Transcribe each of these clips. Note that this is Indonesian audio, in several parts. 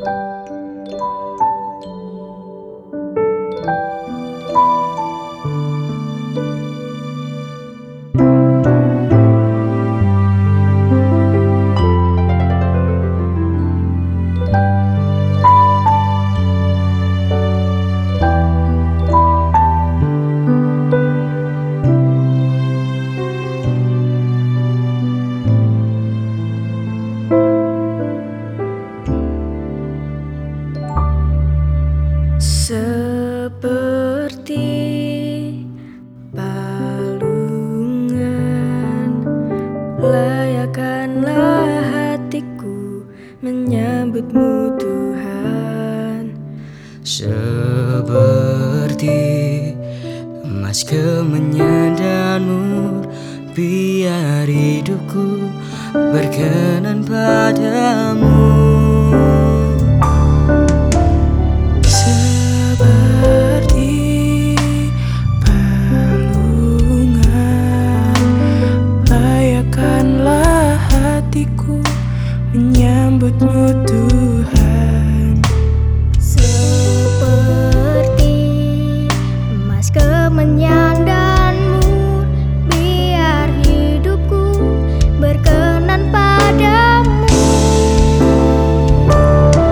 Bye. Seperti palungan. Layakkanlah hatiku menyambutmu Tuhan. Seperti emas kemenyan dan mur Biar hidupku berkenan padamu menyambutmu Tuhan. Seperti emas kemenyan dan mur Biar hidupku berkenan padamu.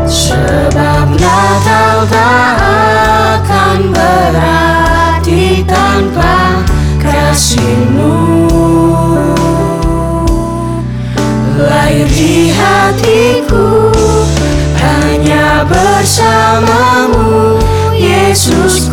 Sebab Natal tak akan berarti tanpa kasihmu hatiku Hanya bersamamu Yesus